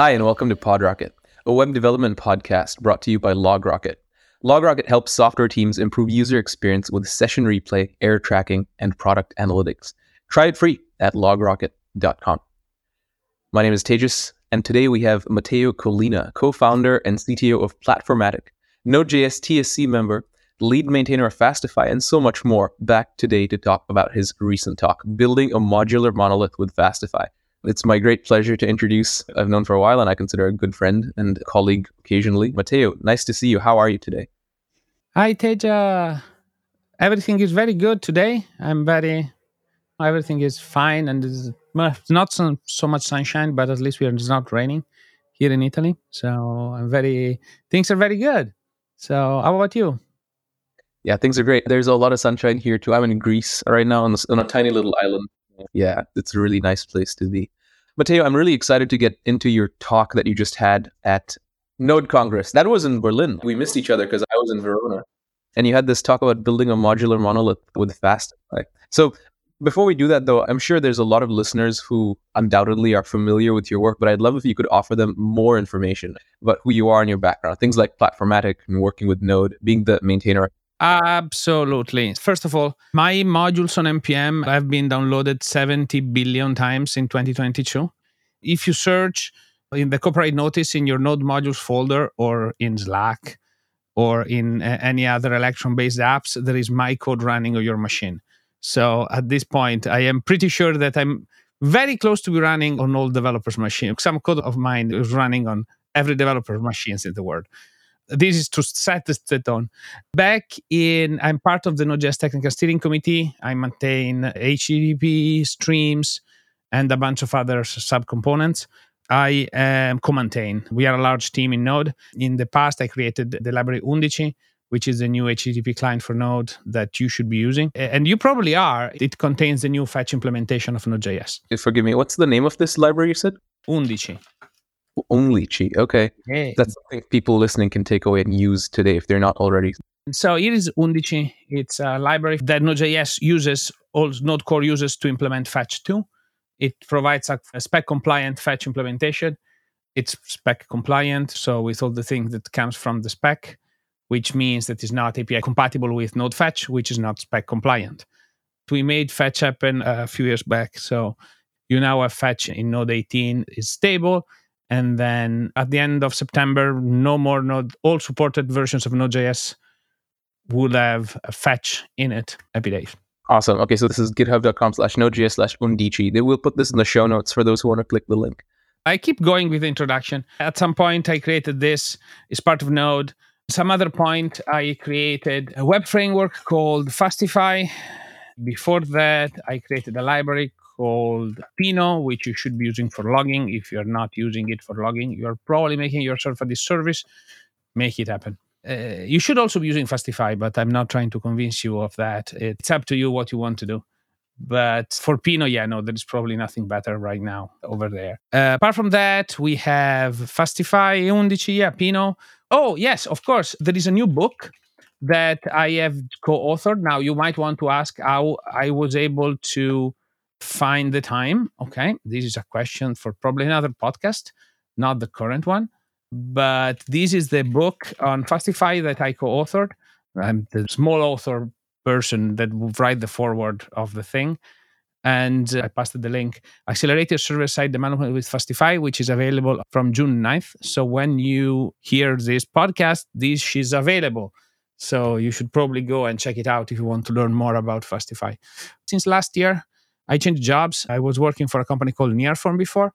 Hi, and welcome to PodRocket, a web development podcast brought to you by LogRocket. LogRocket helps software teams improve user experience with session replay, error tracking, and product analytics. Try it free at logrocket.com. My name is Tejas, and today we have Matteo Collina, co founder and CTO of Platformatic, Node.js TSC member, lead maintainer of Fastify, and so much more, back today to talk about his recent talk, Building a Modular Monolith with Fastify. It's my great pleasure to introduce, I've known for a while and I consider a good friend and colleague occasionally, Matteo. Nice to see you. How are you today? Hi, Teja. Everything is very good today. I'm very, everything is fine and it's not so, so much sunshine, but at least we are, it's not raining here in Italy. So I'm very, things are very good. So how about you? Yeah, things are great. There's a lot of sunshine here too. I'm in Greece right now on, on a tiny little island. Yeah, it's a really nice place to be. Matteo, I'm really excited to get into your talk that you just had at Node Congress. That was in Berlin. We missed each other because I was in Verona. And you had this talk about building a modular monolith with Fastify. So before we do that, though, I'm sure there's a lot of listeners who undoubtedly are familiar with your work, but I'd love if you could offer them more information about who you are and your background. Things like Platformatic and working with Node, being the maintainer Absolutely. First of all, my modules on npm have been downloaded 70 billion times in 2022. If you search in the copyright notice in your node modules folder or in Slack or in eh, any other Electron based apps, there is my code running on your machine. So at this point, I am pretty sure that I'm very close to be running on all developers' machines. Some code of mine is running on every developer's machines in the world this is to set the tone. Back in, I'm part of the Node.js Technical Steering Committee. I maintain HTTP streams and a bunch of other subcomponents. I am co-maintain. We are a large team in Node. In the past, I created the library Undici, which is the new HTTP client for Node that you should be using. And you probably are. It contains the new fetch implementation of Node.js. Forgive me, what's the name of this library you said? Undici. Only cheat. Okay. That's something people listening can take away and use today if they're not already. So it is Undici. It's a library that Node.js uses, all Node Core uses to implement Fetch 2. It provides a, a spec compliant Fetch implementation. It's spec compliant, so with all the things that comes from the spec, which means that it's not API compatible with Node Fetch, which is not spec compliant. We made Fetch happen a few years back, so you now have Fetch in Node 18 is stable and then at the end of September, no more Node, all supported versions of Node.js will have a fetch in it every day. Awesome. Okay, so this is github.com slash node.js slash undici. They will put this in the show notes for those who want to click the link. I keep going with the introduction. At some point, I created this as part of Node. Some other point, I created a web framework called Fastify. Before that, I created a library called Pino, which you should be using for logging. If you're not using it for logging, you're probably making yourself a disservice. Make it happen. Uh, you should also be using Fastify, but I'm not trying to convince you of that. It's up to you what you want to do. But for Pino, yeah, no, there's probably nothing better right now over there. Uh, apart from that, we have Fastify, Undici, yeah, Pino. Oh, yes, of course. There is a new book that I have co authored. Now, you might want to ask how I was able to find the time. Okay, this is a question for probably another podcast, not the current one. But this is the book on Fastify that I co authored. I'm the small author person that will write the forward of the thing. And I passed the link Accelerated Server Side Development with Fastify, which is available from June 9th. So when you hear this podcast, this is available. So you should probably go and check it out if you want to learn more about Fastify. Since last year, I changed jobs. I was working for a company called Nearform before,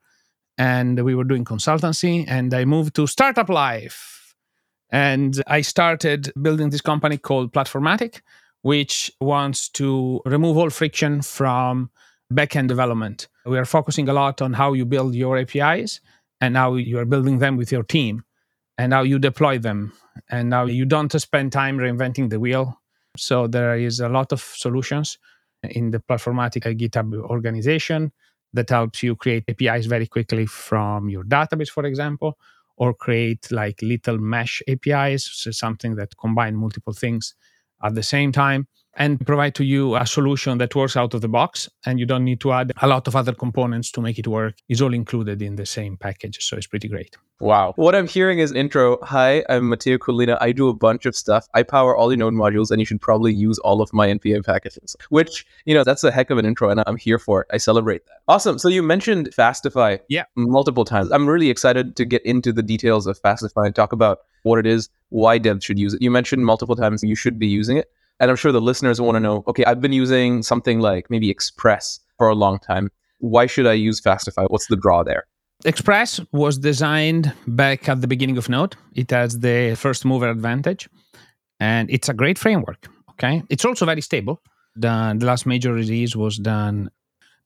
and we were doing consultancy. And I moved to Startup Life, and I started building this company called Platformatic, which wants to remove all friction from backend development. We are focusing a lot on how you build your APIs and how you are building them with your team and how you deploy them and now you don't spend time reinventing the wheel. So there is a lot of solutions in the Platformatic GitHub organization that helps you create APIs very quickly from your database, for example, or create like little mesh APIs, so something that combine multiple things at the same time. And provide to you a solution that works out of the box and you don't need to add a lot of other components to make it work. It's all included in the same package. So it's pretty great. Wow. What I'm hearing is intro. Hi, I'm Matteo Collina. I do a bunch of stuff. I power all your node modules and you should probably use all of my NPM packages, which, you know, that's a heck of an intro and I'm here for it. I celebrate that. Awesome. So you mentioned Fastify yeah. multiple times. I'm really excited to get into the details of Fastify and talk about what it is, why devs should use it. You mentioned multiple times you should be using it. And I'm sure the listeners want to know okay, I've been using something like maybe Express for a long time. Why should I use Fastify? What's the draw there? Express was designed back at the beginning of Node. It has the first mover advantage, and it's a great framework. Okay, it's also very stable. The, the last major release was done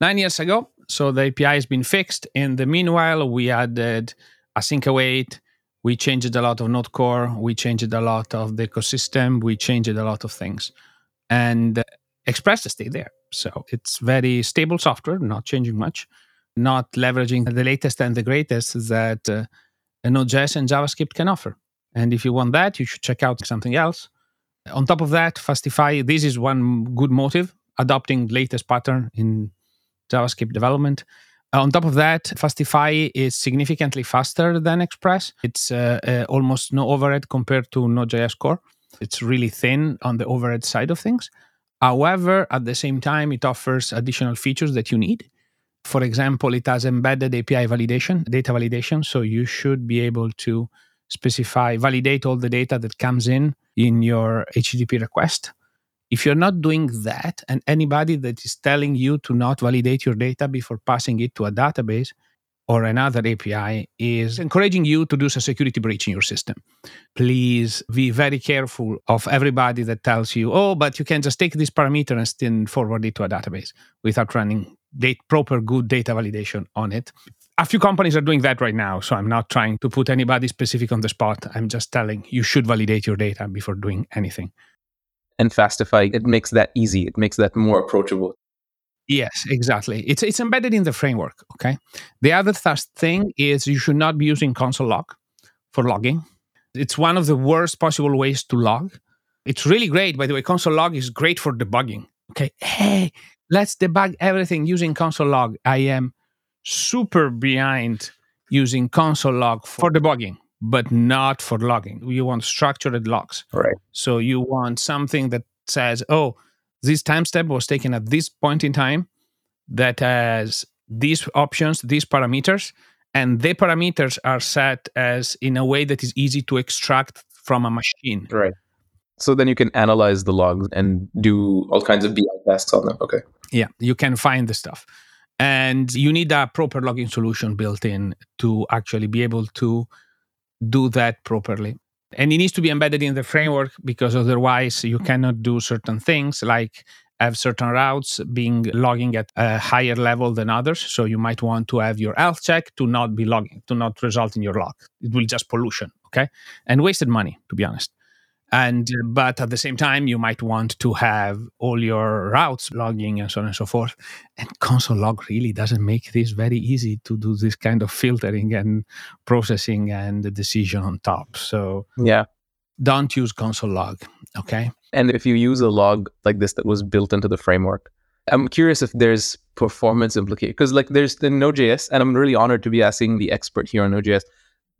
nine years ago, so the API has been fixed. In the meanwhile, we added async await, we changed a lot of Node core, we changed a lot of the ecosystem, we changed a lot of things, and Express stayed there. So it's very stable software, not changing much, not leveraging the latest and the greatest that uh, Node.js and JavaScript can offer. And if you want that, you should check out something else. On top of that, Fastify, this is one good motive, adopting latest pattern in JavaScript development. Uh, on top of that, Fastify is significantly faster than Express. It's uh, uh, almost no overhead compared to Node.js Core. It's really thin on the overhead side of things. However, at the same time, it offers additional features that you need. For example, it has embedded API validation, data validation. So you should be able to specify, validate all the data that comes in in your HTTP request. If you're not doing that, and anybody that is telling you to not validate your data before passing it to a database or another API is encouraging you to do a security breach in your system. Please be very careful of everybody that tells you, oh, but you can just take this parameter and still forward it to a database without running date, proper good data validation on it. A few companies are doing that right now, so I'm not trying to put anybody specific on the spot. I'm just telling you should validate your data before doing anything and Fastify, it makes that easy. It makes that more approachable. Yes, exactly. It's it's embedded in the framework. Okay. The other th- thing is you should not be using console log for logging. It's one of the worst possible ways to log. It's really great, by the way. Console log is great for debugging. Okay. Hey, let's debug everything using console log. I am super behind using console log for debugging but not for logging. You want structured logs. Right. So you want something that says, oh, this timestamp was taken at this point in time that has these options, these parameters, and the parameters are set as in a way that is easy to extract from a machine. Right. So then you can analyze the logs and do all kinds of BI tasks on them. Okay. Yeah, you can find the stuff. And you need a proper logging solution built in to actually be able to do that properly. And it needs to be embedded in the framework because otherwise you cannot do certain things like have certain routes being logging at a higher level than others. So you might want to have your health check to not be logging, to not result in your log. It will just pollution, okay? And wasted money, to be honest and uh, but at the same time you might want to have all your routes logging and so on and so forth. And console log really doesn't make this very easy to do this kind of filtering and processing and the decision on top. So yeah. don't use console log okay? And if you use a log like this that was built into the framework i'm curious if there's performance implication because like there's the node.js and i'm really honored to be asking the expert here on node.js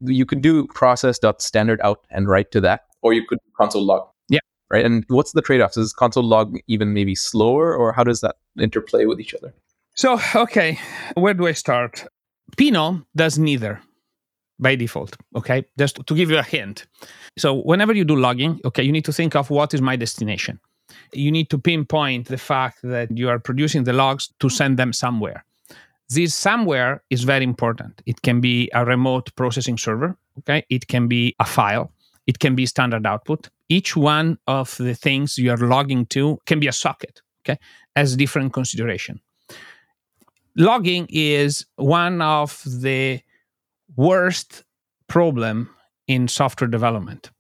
you could do process.standard out and write to that or you could console log. Yeah. Right. And what's the trade offs? Is console log even maybe slower or how does that interplay with each other? So, okay, where do I start? Pino does neither by default. Okay. Just to give you a hint. So, whenever you do logging, okay, you need to think of what is my destination. You need to pinpoint the fact that you are producing the logs to send them somewhere. This somewhere is very important. It can be a remote processing server, okay? It can be a file, it can be standard output. Each one of the things you are logging to can be a socket, okay, as different consideration. Logging is one of the worst problem in software development.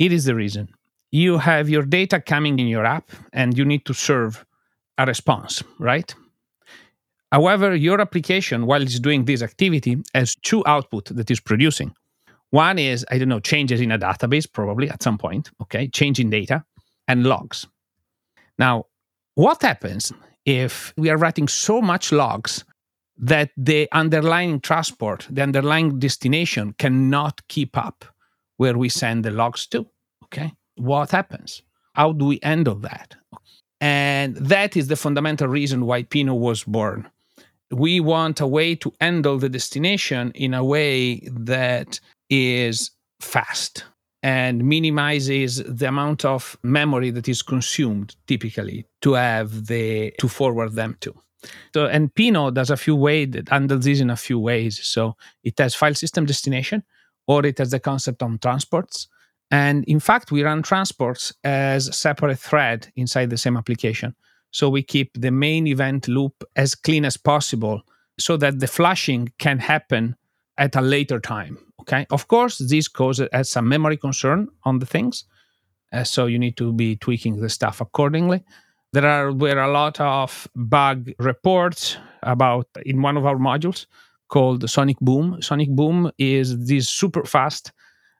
It is the reason. You have your data coming in your app and you need to serve a response, right? However, your application, while it's doing this activity, has two output that is producing. One is, I don't know, changes in a database, probably at some point, okay, changing data and logs. Now, what happens if we are writing so much logs that the underlying transport, the underlying destination cannot keep up where we send the logs to? Okay. What happens? How do we handle that? And that is the fundamental reason why Pino was born. We want a way to handle the destination in a way that is fast and minimizes the amount of memory that is consumed typically to have the to forward them to. So and Pino does a few ways that handles this in a few ways. So it has file system destination, or it has the concept on transports. And in fact, we run transports as separate thread inside the same application. So we keep the main event loop as clean as possible so that the flashing can happen at a later time. Okay. Of course, this causes some memory concern on the things. Uh, so you need to be tweaking the stuff accordingly. There are were a lot of bug reports about in one of our modules called Sonic Boom. Sonic Boom is this super fast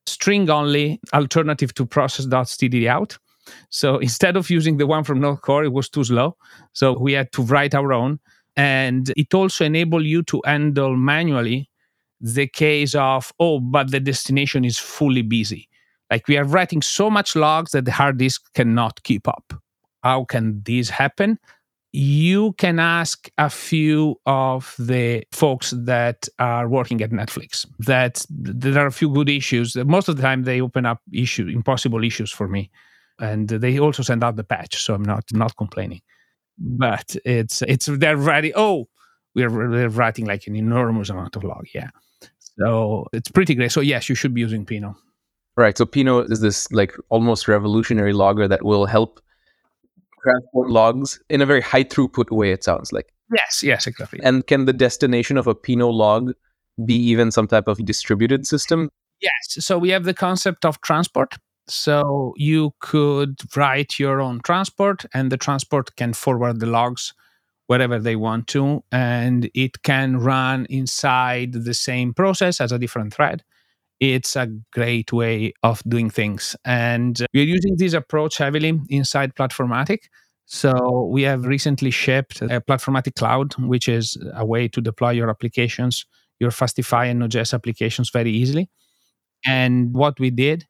string only alternative to process.std out. So instead of using the one from Node Core, it was too slow. So we had to write our own. And it also enabled you to handle manually the case of, oh, but the destination is fully busy. Like we are writing so much logs that the hard disk cannot keep up. How can this happen? you can ask a few of the folks that are working at Netflix that there are a few good issues. Most of the time, they open up issue impossible issues for me, and they also send out the patch, so I'm not not complaining. But it's it's they're writing. Oh, we're, we're writing like an enormous amount of log. Yeah, so it's pretty great. So yes, you should be using Pino. Right. So Pino is this like almost revolutionary logger that will help transport logs in a very high throughput way, it sounds like. Yes, yes, exactly. And can the destination of a Pino log be even some type of distributed system? Yes. So we have the concept of transport. So you could write your own transport, and the transport can forward the logs wherever they want to, and it can run inside the same process as a different thread. It's a great way of doing things. And we're using this approach heavily inside Platformatic. So we have recently shipped a Platformatic Cloud, which is a way to deploy your applications, your Fastify and Node.js applications very easily. And what we did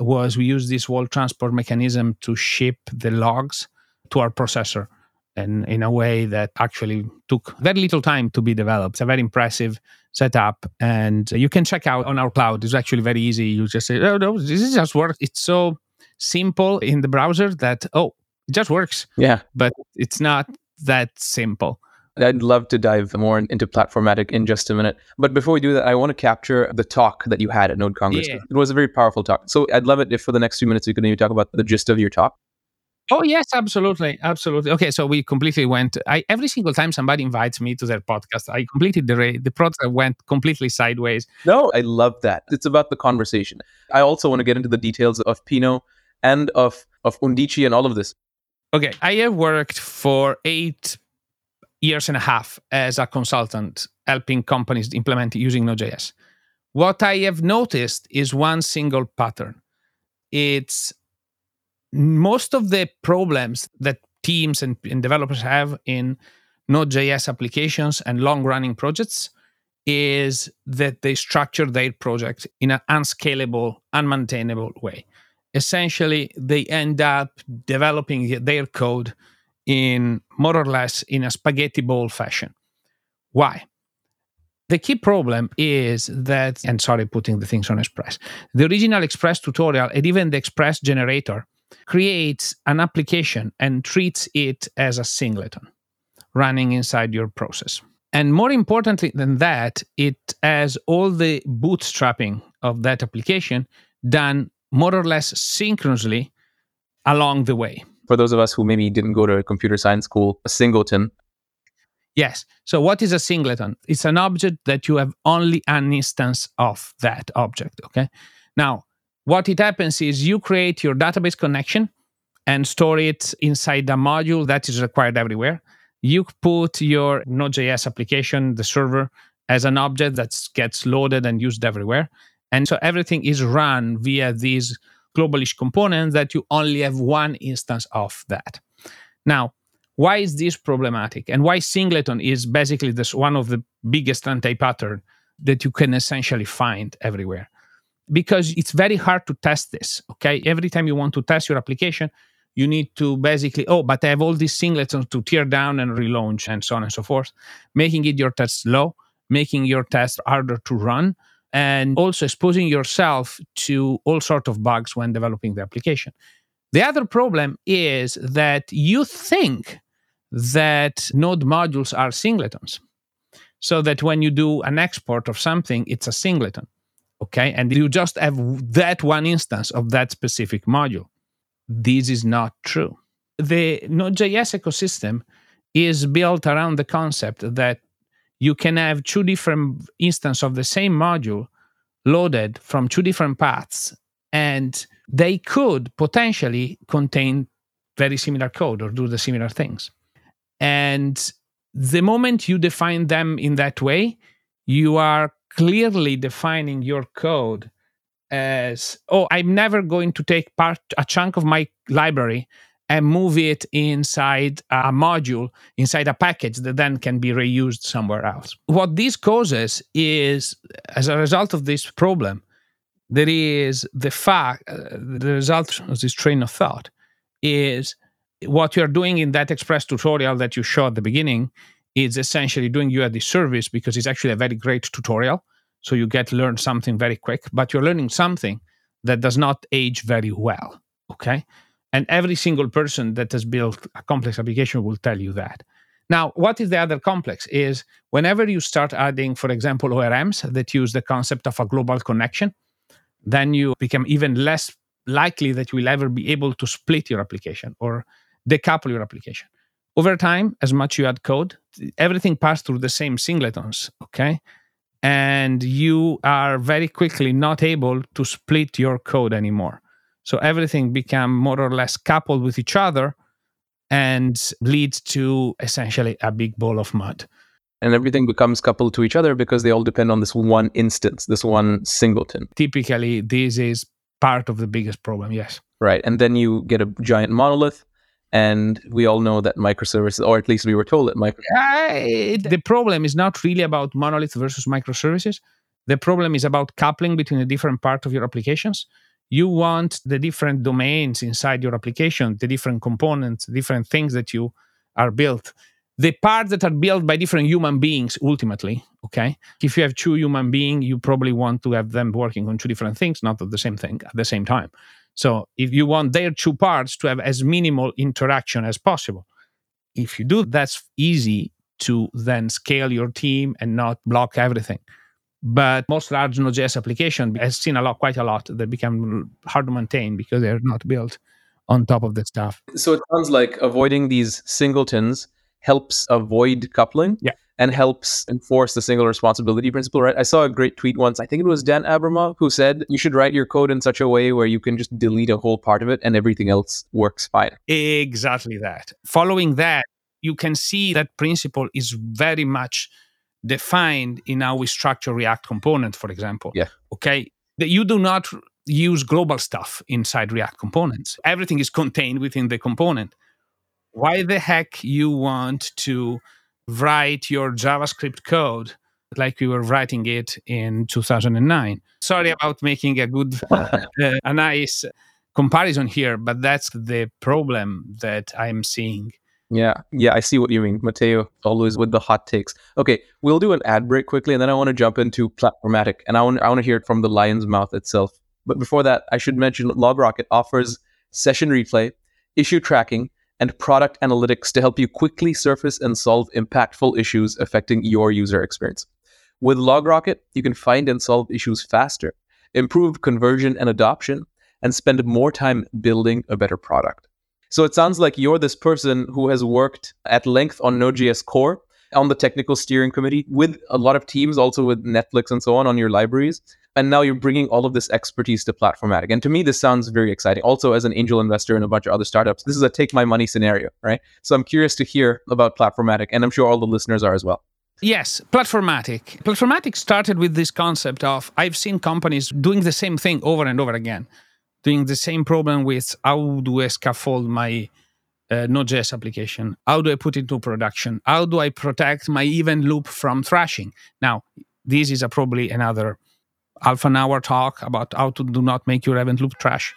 was we used this wall transport mechanism to ship the logs to our processor and in a way that actually took very little time to be developed. It's a very impressive setup, and you can check out on our cloud. It's actually very easy. You just say, "Oh no, this just works." It's so simple in the browser that oh, it just works. Yeah, but it's not that simple. I'd love to dive more into Platformatic in just a minute. But before we do that, I want to capture the talk that you had at Node Congress. Yeah. It was a very powerful talk. So I'd love it if for the next few minutes you could maybe talk about the gist of your talk. Oh yes, absolutely, absolutely. Okay, so we completely went. I every single time somebody invites me to their podcast, I completed the the project went completely sideways. No, I love that. It's about the conversation. I also want to get into the details of Pino and of of Undici and all of this. Okay, I have worked for eight years and a half as a consultant, helping companies implement using Node.js. What I have noticed is one single pattern. It's most of the problems that teams and, and developers have in Node.js applications and long running projects is that they structure their project in an unscalable, unmaintainable way. Essentially, they end up developing their code in more or less in a spaghetti bowl fashion. Why? The key problem is that, and sorry, putting the things on Express, the original Express tutorial and even the Express generator creates an application and treats it as a singleton running inside your process. And more importantly than that, it has all the bootstrapping of that application done more or less synchronously along the way. For those of us who maybe didn't go to a computer science school, a singleton. Yes. So, what is a singleton? It's an object that you have only an instance of that object. Okay. Now, what it happens is you create your database connection and store it inside the module that is required everywhere. You put your Node.js application, the server, as an object that gets loaded and used everywhere. And so everything is run via these globalish components that you only have one instance of that. Now, why is this problematic and why singleton is basically this one of the biggest anti-pattern that you can essentially find everywhere because it's very hard to test this okay? Every time you want to test your application you need to basically oh but i have all these singletons to tear down and relaunch and so on and so forth making it your test slow making your test harder to run and also exposing yourself to all sort of bugs when developing the application. The other problem is that you think that node modules are singletons. So that when you do an export of something it's a singleton okay and you just have that one instance of that specific module. This is not true. The node.js ecosystem is built around the concept that you can have two different instances of the same module loaded from two different paths and they could potentially contain very similar code or do the similar things. And the moment you define them in that way you are clearly defining your code as oh i'm never going to take part a chunk of my library and move it inside a module inside a package that then can be reused somewhere else. What this causes is as a result of this problem there is the fact uh, the result of this train of thought is what you're doing in that express tutorial that you showed at the beginning is essentially doing you a disservice because it's actually a very great tutorial. So you get learn something very quick, but you're learning something that does not age very well. Okay. And every single person that has built a complex application will tell you that. Now, what is the other complex is whenever you start adding, for example, ORMs that use the concept of a global connection, then you become even less likely that you will ever be able to split your application or decouple your application over time, as much you add code, everything passed through the same singletons, okay? And you are very quickly not able to split your code anymore. So everything become more or less coupled with each other and leads to essentially a big ball of mud. And everything becomes coupled to each other because they all depend on this one instance, this one singleton. Typically, this is part of the biggest problem, yes. Right. And then you get a giant monolith and we all know that microservices, or at least we were told that micro. the problem is not really about monolith versus microservices. The problem is about coupling between the different parts of your applications. You want the different domains inside your application, the different components, different things that you are built. The parts that are built by different human beings, ultimately, okay? If you have two human beings, you probably want to have them working on two different things, not the same thing at the same time. So if you want their two parts to have as minimal interaction as possible, if you do, that's easy to then scale your team and not block everything. But most large Node.js application has seen a lot, quite a lot that become hard to maintain because they're not built on top of the stuff. So it sounds like avoiding these singletons helps avoid coupling. Yeah and helps enforce the single responsibility principle, right? I saw a great tweet once. I think it was Dan Abramov who said you should write your code in such a way where you can just delete a whole part of it and everything else works fine. Exactly that. Following that, you can see that principle is very much defined in how we structure React component, for example. Yeah. Okay. That you do not use global stuff inside React components. Everything is contained within the component. Why the heck you want to write your JavaScript code like we were writing it in 2009. Sorry about making a good, uh, a nice comparison here, but that's the problem that I'm seeing. Yeah, yeah, I see what you mean, Matteo. Always with the hot takes. Okay, we'll do an ad break quickly, and then I want to jump into Platformatic, and I want I want to hear it from the lion's mouth itself. But before that, I should mention LogRocket offers session replay, issue tracking, and product analytics to help you quickly surface and solve impactful issues affecting your user experience. With LogRocket, you can find and solve issues faster, improve conversion and adoption, and spend more time building a better product. So it sounds like you're this person who has worked at length on Node.js Core on the technical steering committee with a lot of teams, also with Netflix and so on, on your libraries. And now you're bringing all of this expertise to platformatic. And to me this sounds very exciting. Also as an angel investor in a bunch of other startups this is a take my money scenario right? So i'm curious to hear about platformatic and i'm sure all the listeners are as well. Yes, Platformatic. Platformatic started with this concept of I've seen companies doing the same thing over and over again, doing the same problem with how do I scaffold my uh, Node.js application? How do I put it into production? How do I protect my event loop from thrashing? Now, this is a, probably another half an hour talk about how to do not make your event loop trash.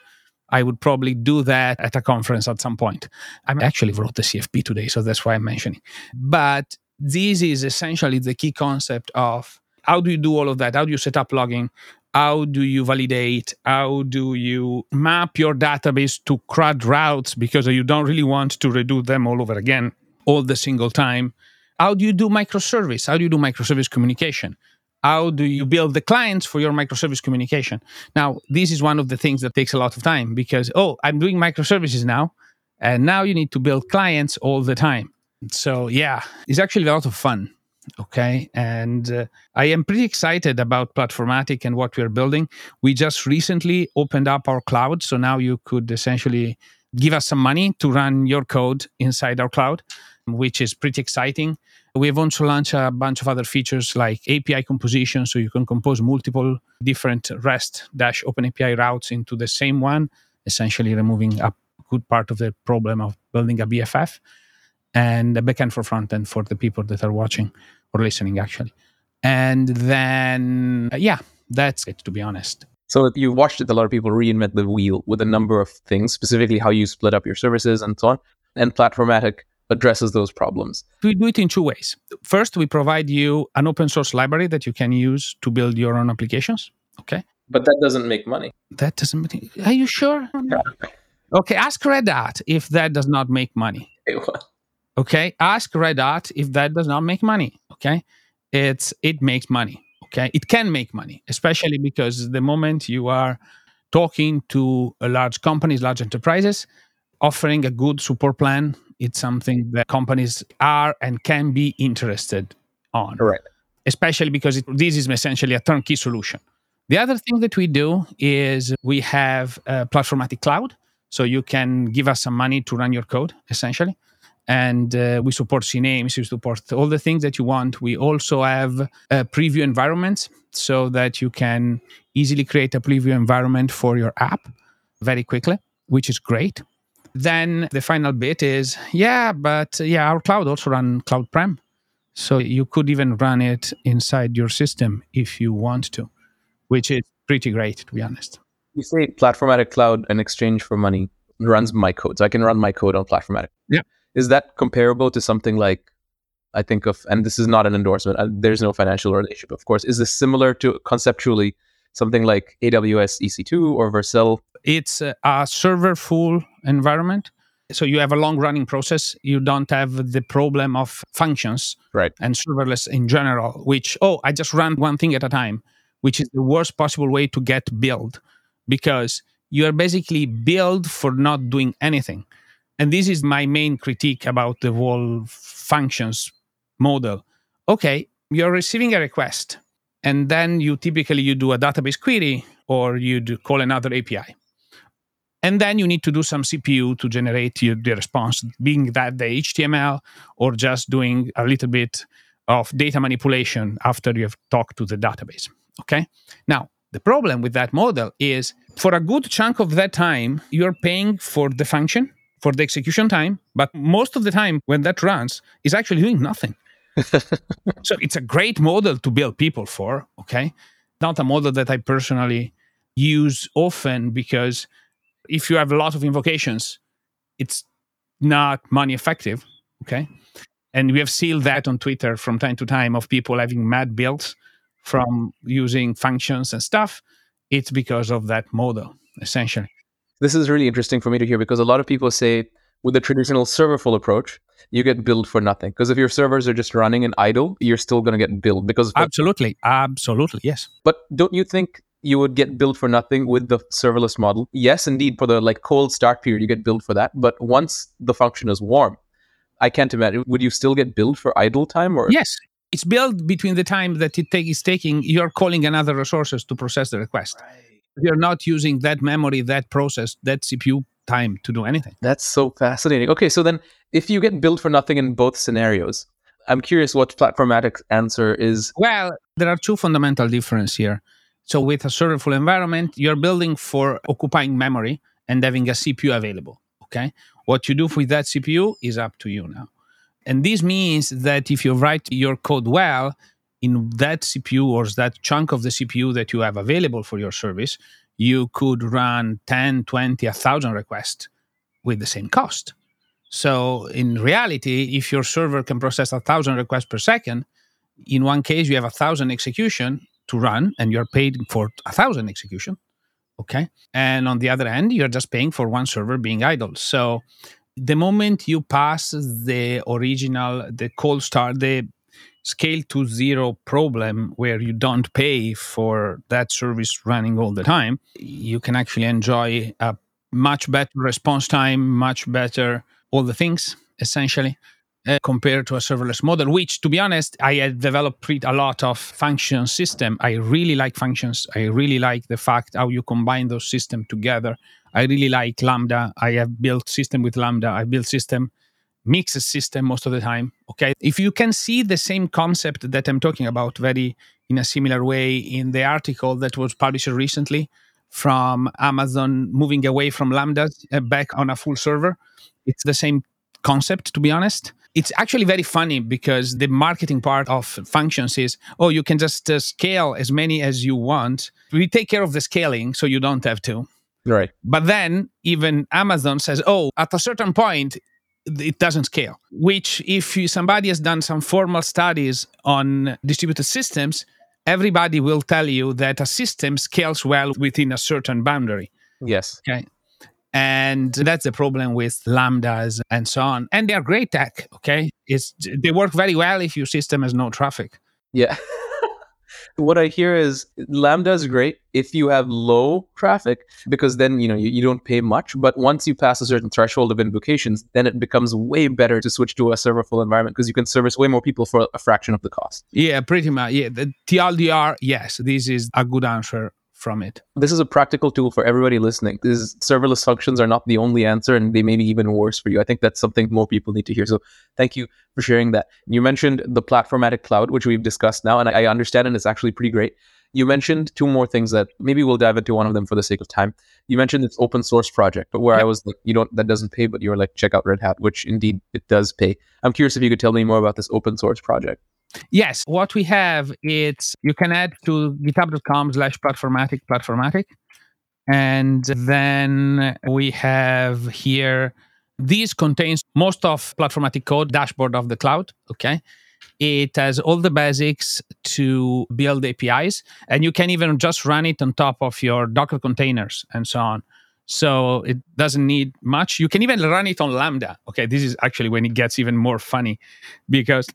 I would probably do that at a conference at some point. I actually wrote the CFP today, so that's why I'm mentioning. But this is essentially the key concept of how do you do all of that? How do you set up logging? How do you validate? How do you map your database to CRUD routes because you don't really want to redo them all over again all the single time? How do you do microservice? How do you do microservice communication? How do you build the clients for your microservice communication? Now, this is one of the things that takes a lot of time because, oh, I'm doing microservices now. And now you need to build clients all the time. So, yeah, it's actually a lot of fun. Okay. And uh, I am pretty excited about Platformatic and what we're building. We just recently opened up our cloud. So now you could essentially give us some money to run your code inside our cloud, which is pretty exciting. We've also launched a bunch of other features like API composition. So you can compose multiple different REST dash OpenAPI routes into the same one, essentially removing a good part of the problem of building a BFF and a backend for front end for the people that are watching or listening actually. And then yeah that's it to be honest. So you watched it a lot of people reinvent the wheel with a number of things specifically how you split up your services and so on and platformatic addresses those problems. We do it in two ways. First we provide you an open source library that you can use to build your own applications okay? But that doesn't make money. That doesn't make are you sure? Yeah. okay ask red hat if that does not make money Okay. Ask Red Hat if that does not make money. Okay. It's it makes money. Okay. It can make money, especially because the moment you are talking to a large companies, large enterprises, offering a good support plan, it's something that companies are and can be interested on. Right. Especially because it, this is essentially a turnkey solution. The other thing that we do is we have a Platformatic Cloud. So you can give us some money to run your code, essentially and uh, we support CNAMEs, we support all the things that you want. We also have a preview environments so that you can easily create a preview environment for your app very quickly, which is great. Then the final bit is yeah, but yeah, our cloud also run cloud prem. So you could even run it inside your system if you want to, which is pretty great, to be honest. You say Platformatic Cloud in exchange for money runs my code. So I can run my code on Platformatic. Yeah. Is that comparable to something like I think of, and this is not an endorsement. Uh, there's no financial relationship, of course. Is this similar to conceptually something like AWS EC2 or Vercel? It's a, a server full environment. So you have a long running process. You don't have the problem of functions right. and serverless in general, which, oh, I just run one thing at a time, which is the worst possible way to get build because you are basically built for not doing anything. And this is my main critique about the whole functions model. Okay, you're receiving a request, and then you typically you do a database query or you call another API. And then you need to do some CPU to generate your, the response, being that the HTML or just doing a little bit of data manipulation after you have talked to the database. Okay. Now, the problem with that model is for a good chunk of that time, you're paying for the function for the execution time, but most of the time when that runs is actually doing nothing. so it's a great model to build people for, okay? Not a model that I personally use often because if you have a lot of invocations, it's not money effective, okay? And we have seen that on Twitter from time to time of people having mad builds from using functions and stuff. It's because of that model, essentially. This is really interesting for me to hear because a lot of people say with the traditional serverful approach, you get billed for nothing. Because if your servers are just running and idle, you're still going to get billed. Because absolutely, absolutely, yes. But don't you think you would get billed for nothing with the serverless model? Yes, indeed. For the like cold start period, you get billed for that. But once the function is warm, I can't imagine. Would you still get billed for idle time? Or yes, it's billed between the time that it take, is taking. You're calling another resources to process the request. Right you're not using that memory, that process, that CPU time to do anything. That's so fascinating. Okay, so then if you get billed for nothing in both scenarios, I'm curious what Platformatic's answer is. Well, there are two fundamental differences here. So with a serverful environment, you're building for occupying memory and having a CPU available. Okay. What you do with that CPU is up to you now. And this means that if you write your code well in that CPU or that chunk of the CPU that you have available for your service, you could run 10, 20, 1,000 requests with the same cost. So in reality, if your server can process 1,000 requests per second, in one case you have 1,000 execution to run and you're paid for 1,000 execution. Okay. And on the other end, you're just paying for one server being idle. So the moment you pass the original, the cold start, the scale to zero problem where you don't pay for that service running all the time, you can actually enjoy a much better response time, much better all the things essentially. Uh, compared to a serverless model, which, to be honest, I had developed a lot of function system. I really like functions. I really like the fact how you combine those systems together. I really like Lambda. I have built system with Lambda. I built system mixed system most of the time. Okay, if you can see the same concept that I'm talking about, very in a similar way in the article that was published recently from Amazon moving away from Lambda uh, back on a full server. It's the same concept, to be honest. It's actually very funny because the marketing part of functions is oh, you can just uh, scale as many as you want. We take care of the scaling so you don't have to. Right. But then even Amazon says, oh, at a certain point, it doesn't scale. Which, if somebody has done some formal studies on distributed systems, everybody will tell you that a system scales well within a certain boundary. Yes. Okay. And that's the problem with lambdas and so on. And they are great tech. Okay. It's they work very well if your system has no traffic. Yeah. what I hear is Lambda is great if you have low traffic because then you know you, you don't pay much. But once you pass a certain threshold of invocations, then it becomes way better to switch to a serverful environment because you can service way more people for a fraction of the cost. Yeah, pretty much. Yeah, the TLDR. Yes, this is a good answer from it. This is a practical tool for everybody listening. These serverless functions are not the only answer, and they may be even worse for you. I think that's something more people need to hear. So thank you for sharing that. You mentioned the platformatic cloud, which we've discussed now, and I understand, and it's actually pretty great. You mentioned two more things that maybe we'll dive into one of them for the sake of time. You mentioned this open source project, but where yep. I was like, you don't, that doesn't pay, but you were like, check out Red Hat, which indeed it does pay. I'm curious if you could tell me more about this open source project. Yes, what we have it's you can add to github.com slash platformatic platformatic. And then we have here this contains most of platformatic code dashboard of the cloud. Okay. It has all the basics to build APIs, and you can even just run it on top of your Docker containers and so on. So it doesn't need much. You can even run it on Lambda. Okay, this is actually when it gets even more funny because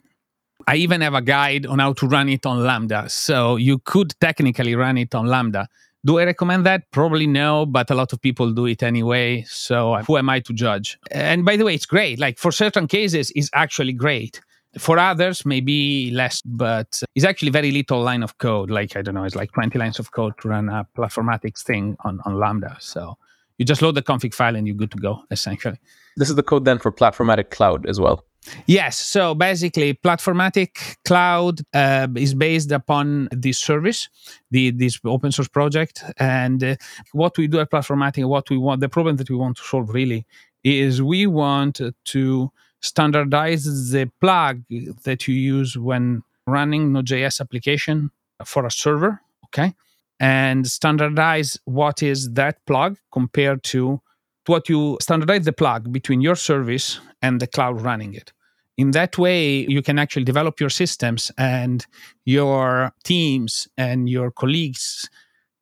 I even have a guide on how to run it on Lambda. So you could technically run it on Lambda. Do I recommend that? Probably no, but a lot of people do it anyway. So uh, who am I to judge? And by the way, it's great. Like for certain cases, it's actually great. For others, maybe less, but it's actually very little line of code. Like, I don't know, it's like 20 lines of code to run a platformatics thing on, on Lambda. So you just load the config file and you're good to go, essentially. This is the code then for Platformatic Cloud as well. Yes. So basically, Platformatic Cloud uh, is based upon this service, the this open source project, and uh, what we do at Platformatic, what we want, the problem that we want to solve really is we want to standardize the plug that you use when running Node.js application for a server. Okay, and standardize what is that plug compared to what you standardize the plug between your service and the cloud running it. In that way, you can actually develop your systems and your teams and your colleagues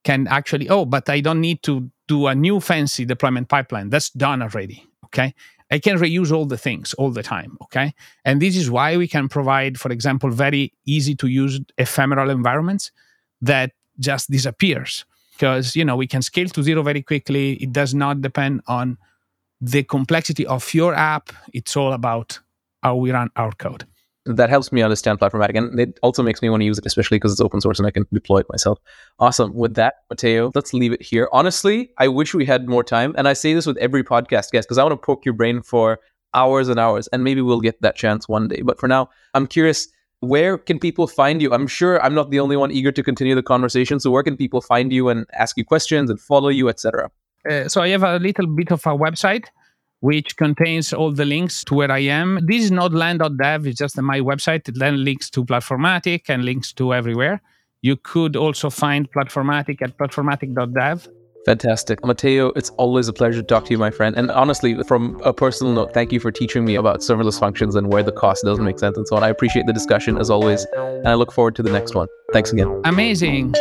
can actually, oh, but I don't need to do a new fancy deployment pipeline. That's done already. Okay. I can reuse all the things all the time. Okay. And this is why we can provide, for example, very easy to use ephemeral environments that just disappears because you know we can scale to zero very quickly it does not depend on the complexity of your app it's all about how we run our code that helps me understand platformatic and it also makes me want to use it especially because it's open source and i can deploy it myself awesome with that matteo let's leave it here honestly i wish we had more time and i say this with every podcast guest because i want to poke your brain for hours and hours and maybe we'll get that chance one day but for now i'm curious where can people find you? I'm sure I'm not the only one eager to continue the conversation. So where can people find you and ask you questions and follow you, etc.? Uh, so I have a little bit of a website, which contains all the links to where I am. This is nodeland.dev, it's just my website. It then links to Platformatic and links to everywhere. You could also find Platformatic at platformatic.dev. Fantastic. Matteo, it's always a pleasure to talk to you, my friend. And honestly, from a personal note, thank you for teaching me about serverless functions and where the cost doesn't make sense and so on. I appreciate the discussion as always, and I look forward to the next one. Thanks again. Amazing.